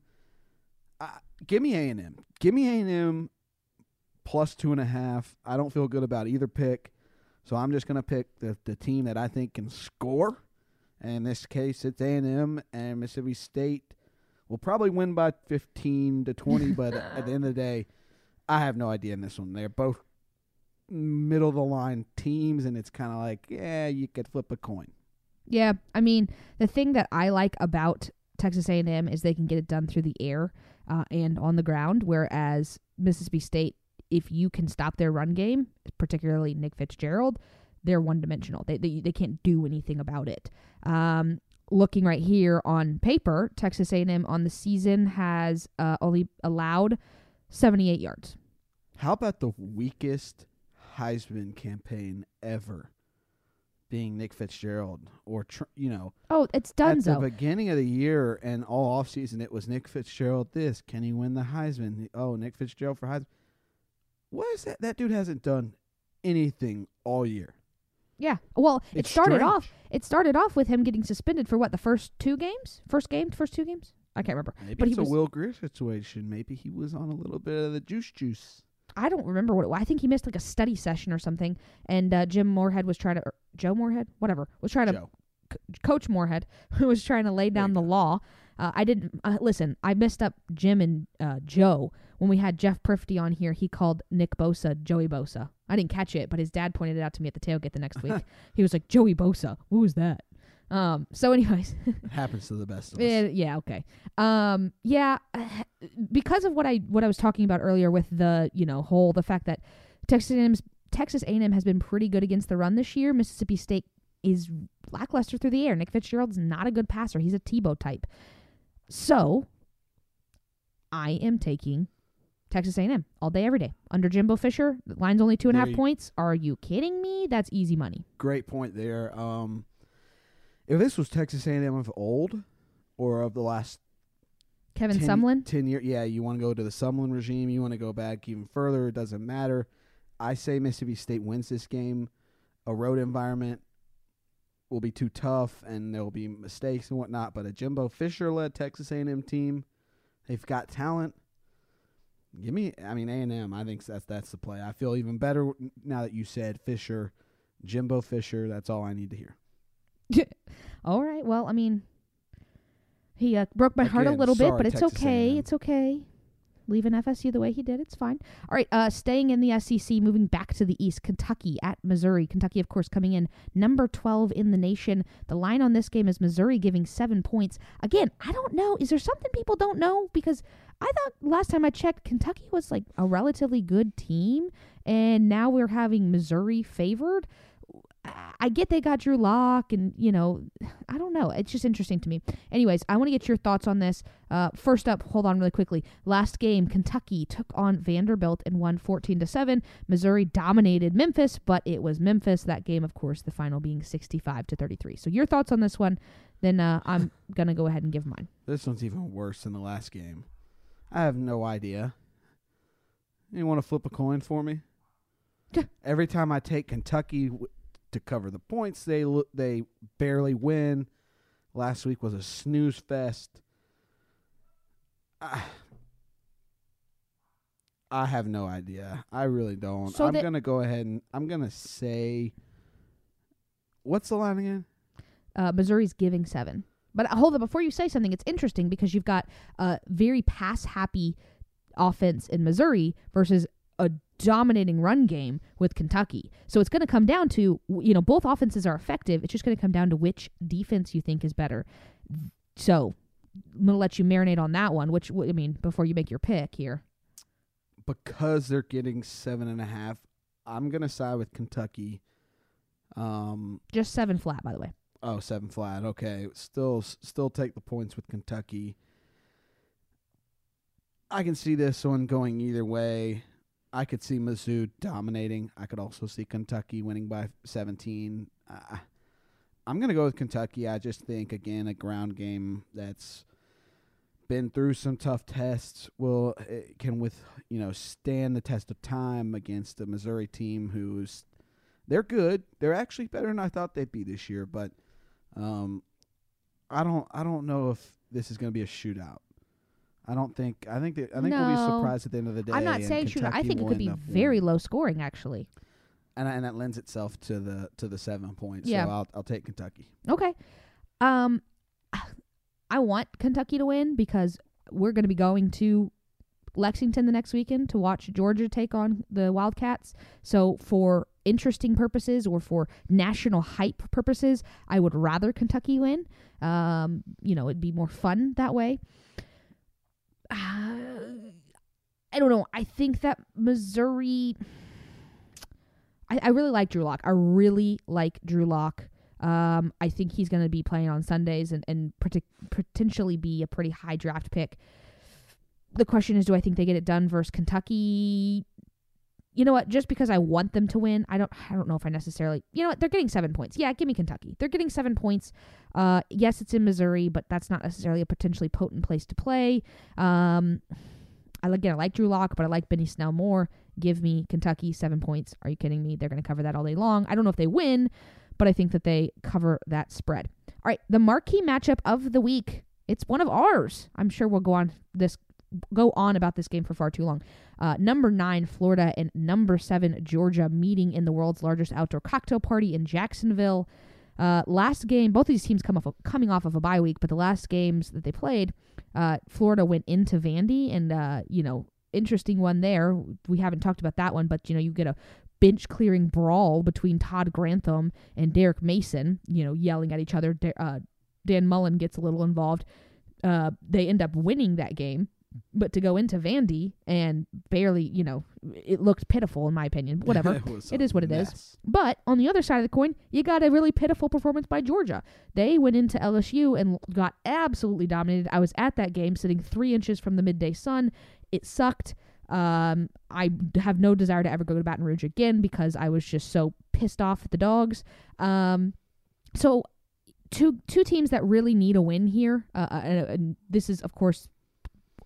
uh, give me A&M. Give me A&M plus two and a half. I don't feel good about either pick. So I'm just going to pick the, the team that I think can score. And in this case, it's A&M and Mississippi State will probably win by 15 to 20. but at the end of the day, I have no idea in this one. They're both middle of the line teams, and it's kind of like, yeah, you could flip a coin. Yeah, I mean, the thing that I like about Texas A&M is they can get it done through the air uh, and on the ground, whereas Mississippi State, if you can stop their run game, particularly Nick Fitzgerald, they're one dimensional. They, they they can't do anything about it. Um, looking right here on paper, Texas A&M on the season has uh, only allowed 78 yards. How about the weakest Heisman campaign ever being Nick Fitzgerald? Or, tr- you know, Oh, it's at the beginning of the year and all offseason, it was Nick Fitzgerald this. Can he win the Heisman? Oh, Nick Fitzgerald for Heisman. What is that? That dude hasn't done anything all year. Yeah. Well, it It's started strange. off. It started off with him getting suspended for what the first two games, first game, first two games. I can't remember. Maybe But he it's was- a Will Grier situation. Maybe he was on a little bit of the juice juice. I don't remember what it was. I think he missed like a study session or something, and uh, Jim Moorhead was trying to, or Joe Moorhead, whatever, was trying to C- Coach Moorhead who was trying to lay down the go. law. Uh, I didn't uh, listen. I messed up Jim and uh, Joe when we had Jeff Prifty on here. He called Nick Bosa Joey Bosa. I didn't catch it, but his dad pointed it out to me at the tailgate the next week. he was like Joey Bosa. who was that? Um. So, anyways, It happens to the best of us. Eh, yeah, okay. Um, yeah, because of what I what I was talking about earlier with the you know whole the fact that Texas A&M's, Texas A&M has been pretty good against the run this year. Mississippi State is lackluster through the air. Nick Fitzgerald's not a good passer. He's a Tebow type. So, I am taking Texas A&M all day, every day. Under Jimbo Fisher, the line's only two and a half points. Are you kidding me? That's easy money. Great point there. Um, if this was Texas A&M of old, or of the last Kevin 10, Sumlin. 10 year yeah you want to go to the Sumlin regime you want to go back even further it doesn't matter I say Mississippi State wins this game a road environment will be too tough and there will be mistakes and whatnot but a Jimbo Fisher led Texas A&M team they've got talent give me I mean A&M I think that's that's the play I feel even better now that you said Fisher Jimbo Fisher that's all I need to hear All right. Well, I mean, he uh, broke my heart a Again, little bit, but it's Texas okay. A&M. It's okay. Leaving FSU the way he did, it's fine. All right. Uh, staying in the SEC, moving back to the East, Kentucky at Missouri. Kentucky, of course, coming in number 12 in the nation. The line on this game is Missouri giving seven points. Again, I don't know. Is there something people don't know? Because I thought last time I checked, Kentucky was like a relatively good team, and now we're having Missouri favored. I get they got Drew Lock, and you know, I don't know. It's just interesting to me. Anyways, I want to get your thoughts on this. Uh, first up, hold on really quickly. Last game, Kentucky took on Vanderbilt and won 14 to seven. Missouri dominated Memphis, but it was Memphis that game, of course. The final being 65 to 33. So your thoughts on this one? Then uh, I'm gonna go ahead and give mine. This one's even worse than the last game. I have no idea. You want to flip a coin for me? Every time I take Kentucky w- to cover the points, they they barely win. Last week was a snooze fest. I, I have no idea. I really don't. So I'm gonna go ahead and I'm gonna say. What's the line again? Uh, Missouri's giving seven. But uh, hold on, before you say something, it's interesting because you've got a very pass happy offense in Missouri versus a dominating run game with Kentucky. So it's going to come down to, you know, both offenses are effective. It's just going to come down to which defense you think is better. So I'm going to let you marinate on that one, which, I mean, before you make your pick here. because they're getting seven and a half, I'm gonna side with Kentucky. Um, Just seven flat, by the way. oh, seven flat. Okay, still, still take the points with Kentucky. I can see this one going either way. I could see Mizzou dominating. I could also see Kentucky winning by 17. Uh, I'm gonna go with Kentucky. I just think again a ground game that's been through some tough tests will eh, can with you know stand the test of time against a Missouri team who's they're good. They're actually better than I thought they'd be this year, but um, I don't I don't know if this is going to be a shootout. I don't think I think that, I think we'll be surprised at the end of the day. I'm not saying shootout. I think it could be very winning. low scoring, actually. and and that lends itself to the to the seven points. Yeah. So I'll I'll take Kentucky. Okay. Um I want Kentucky to win because we're going to be going to Lexington the next weekend to watch Georgia take on the Wildcats. So for interesting purposes or for national hype purposes, I would rather Kentucky win. Um, you know, it'd be more fun that way. Uh, I don't know. I think that Missouri I, I really like Drew Lock. I really like Drew Lock. Um, I think he's going to be playing on Sundays and, and potentially be a pretty high draft pick. The question is, do I think they get it done versus Kentucky? You know what? Just because I want them to win, I don't. I don't know if I necessarily. You know what? They're getting seven points. Yeah, give me Kentucky. They're getting seven points. Uh, yes, it's in Missouri, but that's not necessarily a potentially potent place to play. Um, I again, I like Drew Lock, but I like Benny Snell more. Give me Kentucky seven points. Are you kidding me? They're going to cover that all day long. I don't know if they win, but I think that they cover that spread. All right, the marquee matchup of the week. It's one of ours. I'm sure we'll go on this go on about this game for far too long. Uh, number nine, Florida, and number seven, Georgia, meeting in the world's largest outdoor cocktail party in Jacksonville. Uh, last game, both of these teams come off of, coming off of a bye week, but the last games that they played, uh, Florida went into Vandy, and uh, you know, interesting one there. We haven't talked about that one, but you know, you get a bench clearing brawl between Todd Grantham and Derek Mason. You know, yelling at each other. Uh, Dan Mullen gets a little involved. Uh, they end up winning that game, but to go into Vandy and barely, you know, it looked pitiful in my opinion. Whatever. it, It is what it is. But on the other side of the coin, you got a really pitiful performance by Georgia. They went into LSU and got absolutely dominated. I was at that game sitting three inches from the midday sun. It sucked. Um, I have no desire to ever go to Baton Rouge again because I was just so pissed off at the dogs. Um, so two two teams that really need a win here. Uh, uh, and, and this is of course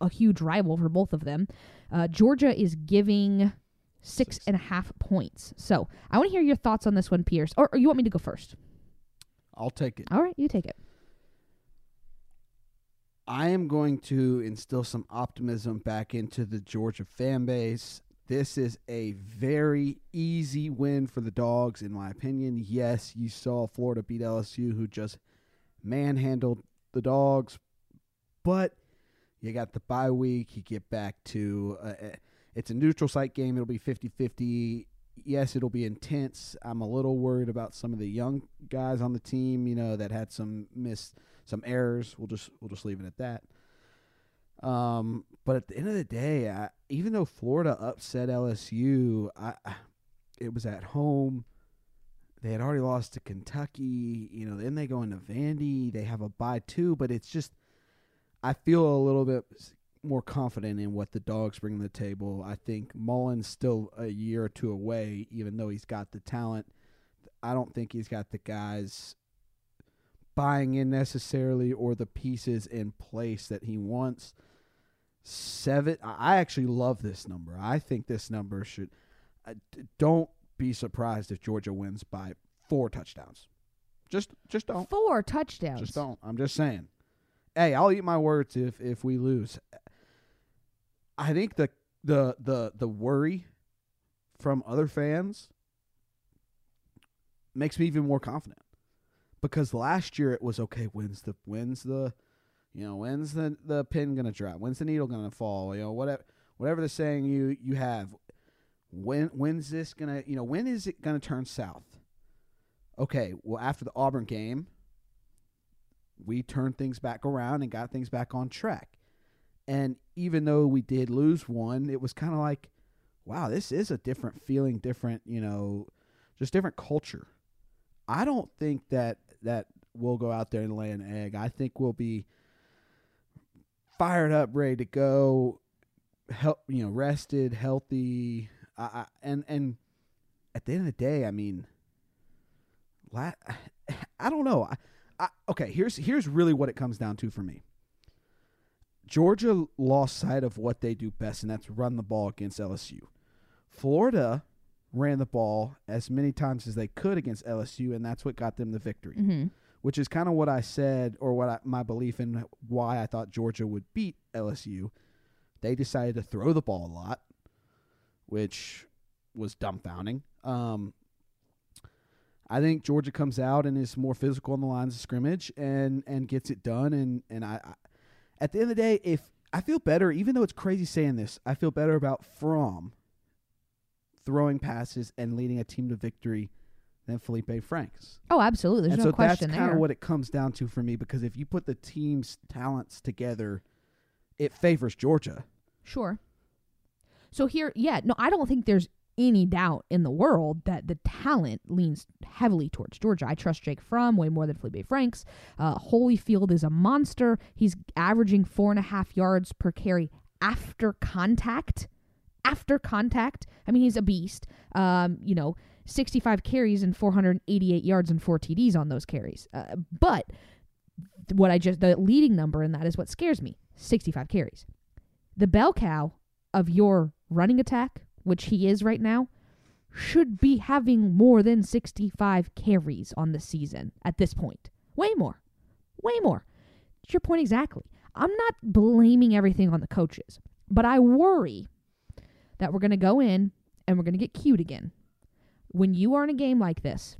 a huge rival for both of them. Uh, Georgia is giving six Six. and a half points. So I want to hear your thoughts on this one, Pierce. Or, or you want me to go first? I'll take it. All right, you take it. I am going to instill some optimism back into the Georgia fan base. This is a very easy win for the dogs, in my opinion. Yes, you saw Florida beat LSU, who just manhandled the dogs, but you got the bye week. You get back to uh, uh, it's a neutral site game. It'll be 50 50. Yes, it'll be intense. I'm a little worried about some of the young guys on the team, you know, that had some missed some errors. We'll just we'll just leave it at that. Um, but at the end of the day, I, even though Florida upset LSU, I, it was at home. They had already lost to Kentucky. You know, then they go into Vandy. They have a bye too, but it's just I feel a little bit more confident in what the dogs bring to the table. I think Mullen's still a year or two away, even though he's got the talent. I don't think he's got the guys buying in necessarily or the pieces in place that he wants. seven. I actually love this number. I think this number should. Uh, don't be surprised if Georgia wins by four touchdowns. Just, just don't. Four touchdowns. Just don't. I'm just saying. Hey, I'll eat my words if if we lose. I think the the the the worry from other fans makes me even more confident because last year it was okay. When's the when's the you know when's the the pin gonna drop? When's the needle gonna fall? You know whatever whatever the saying you you have. When when's this gonna you know when is it gonna turn south? Okay, well after the Auburn game, we turned things back around and got things back on track. And even though we did lose one, it was kind of like, wow, this is a different feeling, different, you know, just different culture. I don't think that that we'll go out there and lay an egg. I think we'll be fired up, ready to go, help, you know, rested, healthy, I, and and at the end of the day, I mean, la- I don't know. I, I, okay, here's here's really what it comes down to for me. Georgia lost sight of what they do best, and that's run the ball against LSU. Florida ran the ball as many times as they could against LSU, and that's what got them the victory. Mm-hmm. Which is kind of what I said, or what I, my belief in why I thought Georgia would beat LSU. They decided to throw the ball a lot, which was dumbfounding. Um, I think Georgia comes out and is more physical on the lines of scrimmage and and gets it done. And and I, I at the end of the day, if I feel better, even though it's crazy saying this, I feel better about Fromm throwing passes and leading a team to victory than Felipe Franks. Oh, absolutely. There's and no so question that's kind of what it comes down to for me because if you put the team's talents together, it favors Georgia. Sure. So here, yeah, no, I don't think there's any doubt in the world that the talent leans heavily towards Georgia. I trust Jake Fromm way more than Felipe Franks. Uh, Holyfield is a monster. He's averaging four and a half yards per carry after contact. After contact, I mean, he's a beast. Um, you know, 65 carries and 488 yards and four TDs on those carries. Uh, but what I just, the leading number in that is what scares me 65 carries. The bell cow of your running attack, which he is right now, should be having more than 65 carries on the season at this point. Way more. Way more. It's your point exactly. I'm not blaming everything on the coaches, but I worry that we're going to go in and we're going to get cute again. When you are in a game like this,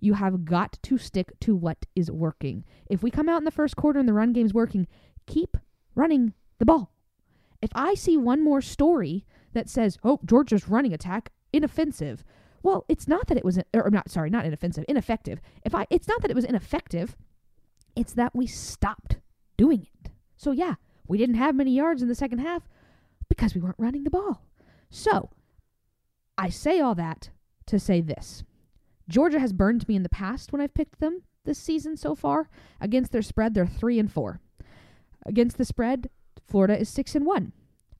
you have got to stick to what is working. If we come out in the first quarter and the run game's working, keep running the ball. If I see one more story that says, "Oh, Georgia's running attack inoffensive," well, it's not that it was, or not sorry, not inoffensive, ineffective. If I, it's not that it was ineffective, it's that we stopped doing it. So yeah, we didn't have many yards in the second half because we weren't running the ball. So I say all that to say this: Georgia has burned me in the past when I've picked them this season so far. Against their spread, they're three and four. Against the spread, Florida is six and one.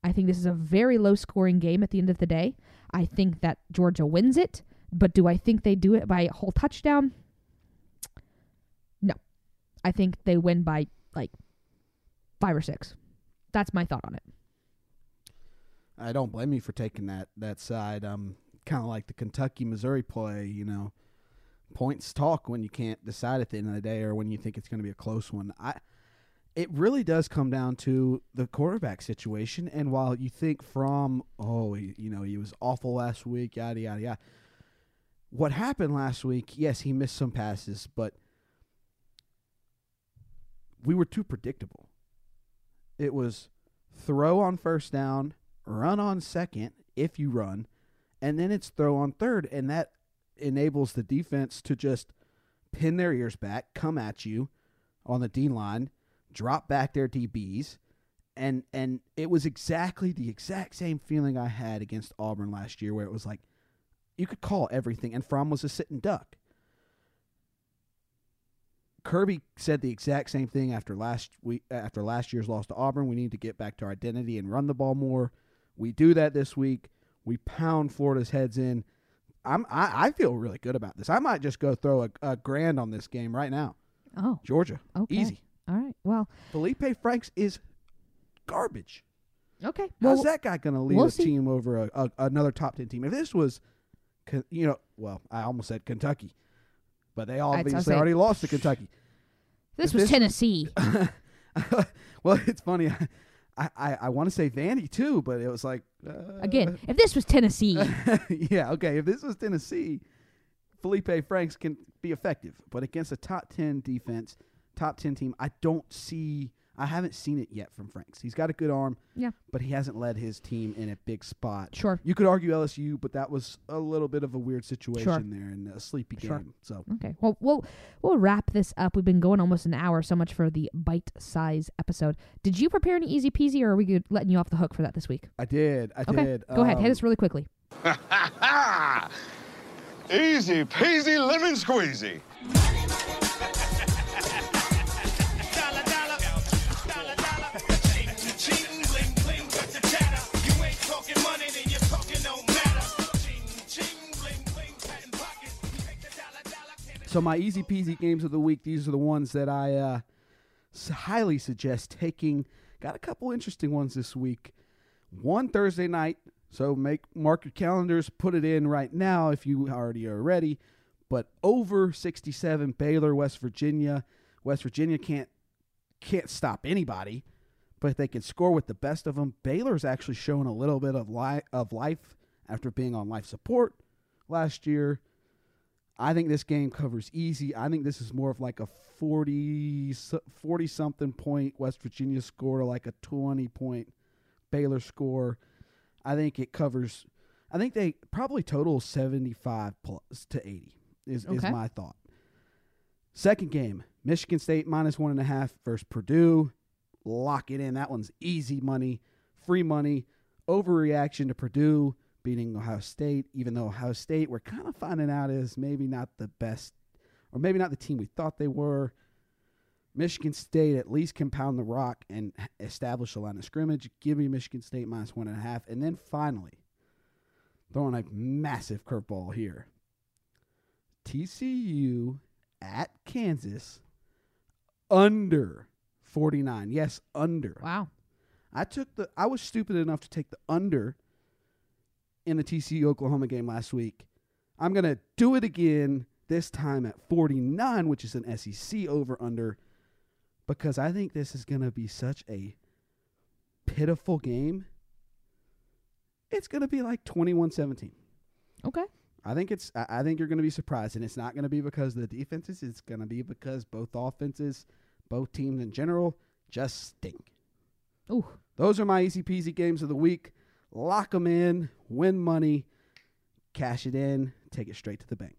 I think this is a very low scoring game at the end of the day. I think that Georgia wins it, but do I think they do it by a whole touchdown? No. I think they win by like five or six. That's my thought on it. I don't blame you for taking that that side. Um, kind of like the Kentucky Missouri play. You know, points talk when you can't decide at the end of the day, or when you think it's going to be a close one. I. It really does come down to the quarterback situation, and while you think Fromm oh, you know, he was awful last week, yada yada yada. What happened last week? Yes, he missed some passes, but we were too predictable. It was throw on first down, run on second if you run, and then it's throw on third, and that enables the defense to just pin their ears back, come at you on the D line, drop back their DBs, and and it was exactly the exact same feeling I had against Auburn last year, where it was like you could call everything, and Fromm was a sitting duck. Kirby said the exact same thing after last week after last year's loss to Auburn. We need to get back to our identity and run the ball more. We do that this week. We pound Florida's heads in. I'm I, I feel really good about this. I might just go throw a, a grand on this game right now. Oh, Georgia. okay. Easy. All right. Well, Felipe Franks is garbage. Okay. How's Well, that guy going to lead we'll a see. team over a, a, another top ten team? If this was, you know, well, I almost said Kentucky, but they obviously already lost to Kentucky. this if was this- Tennessee. well, it's funny. I I, I want to say Vandy too, but it was like uh, Again, if this was Tennessee, yeah, okay. If this was Tennessee, Felipe Franks can be effective, but against a top ten defense, top ten team, I don't see. I haven't seen it yet from Franks. He's got a good arm, Yeah. but he hasn't led his team in a big spot. sure. You could argue LSU, but that was a little bit of a weird situation Sure. there and a sleepy Sure. game. So Okay. Well, we'll we'll wrap this up. We've been going almost an hour. So much for the bite size episode. Did you prepare any easy peasy, or are we good letting you off the hook for that this week? I did. I Okay. did. Go ahead. Hit Um, us really quickly. Easy peasy lemon squeezy. So my easy peasy games of the week. These are the ones that I uh, highly suggest taking. Got a couple interesting ones this week. One Thursday night. So make mark your calendars. Put it in right now if you already are ready. But over 67 Baylor, West Virginia. West Virginia can't can't stop anybody, but they can score with the best of them. Baylor's actually shown a little bit of li- of life after being on life support last year. I think this game covers easy. I think this is more of like a 40, 40 something point West Virginia score to like a 20 point Baylor score. I think it covers, I think they probably total 75 plus to 80 is, is my thought. Second game, Michigan State minus one and a half versus Purdue. Lock it in. That one's easy money, free money. Overreaction to Purdue beating Ohio State, even though Ohio State we're kind of finding out is maybe not the best, or maybe not the team we thought they were. Michigan State at least can pound the rock and establish a line of scrimmage. Give me Michigan State minus one and a half. And then finally, throwing a massive curveball here. TCU at Kansas under 49. Yes, under. Wow. I took the I was stupid enough to take the under in the TCU Oklahoma game last week. I'm going to do it again this time at 49, which is an SEC over under because I think this is going to be such a pitiful game. It's going to be like 21-17. Okay. I think it's. I think you're going to be surprised, and it's not going to be because of the defenses. It's going to be because both offenses, both teams in general, just stink. Ooh. Those are my easy peasy games of the week. Lock them in, win money, cash it in, take it straight to the bank.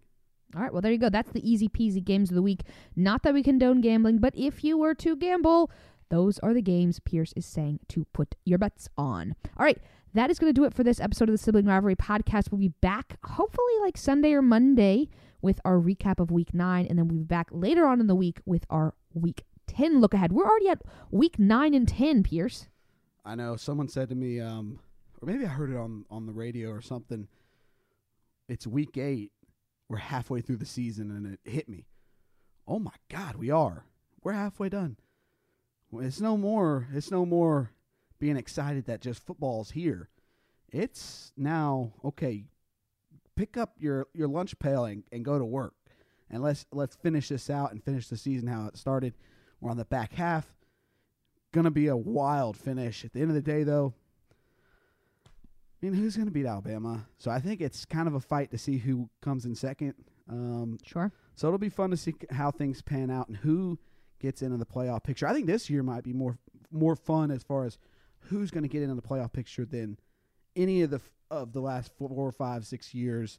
All right, well, there you go. That's the easy peasy games of the week. Not that we condone gambling, but if you were to gamble, those are the games Pierce is saying to put your bets on. All right, that is going to do it for this episode of the Sibling Rivalry Podcast. We'll be back hopefully like Sunday or Monday with our recap of week nine, and then we'll be back later on in the week with our week 10 look ahead. We're already at week nine and 10, Pierce. I know someone said to me, um, or maybe I heard it on on the radio or something. It's week eight. We're halfway through the season, and it hit me. Oh my God, we are. We're halfway done. It's no more. It's no more being excited that just football's here. It's now okay. Pick up your your lunch pail and, and go to work, and let's let's finish this out and finish the season how it started. We're on the back half. Gonna be a wild finish. At the end of the day, though, I mean, who's gonna beat Alabama? So I think it's kind of a fight to see who comes in second. Um, Sure. so it'll be fun to see how things pan out and who gets into the playoff picture. I think this year might be more more fun as far as who's going to get into the playoff picture than any of the f- of the last four or five, six years.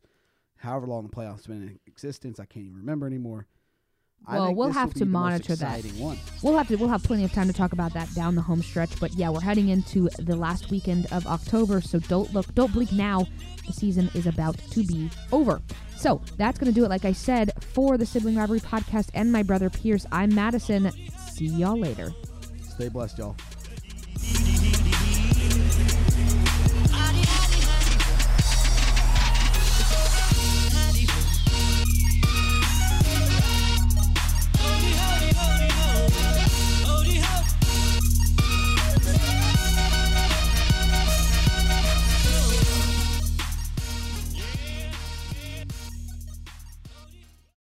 However long the playoffs been in existence, I can't even remember anymore. Well, we'll have to be the most monitor that. One. We'll have to we'll have plenty of time to talk about that down the home stretch. But yeah, we're heading into the last weekend of October, so don't look, don't blink now. The season is about to be over. So that's gonna do it. Like I said, for the Sibling Rivalry podcast and my brother Pierce, I'm Madison. See y'all later. Stay blessed, y'all.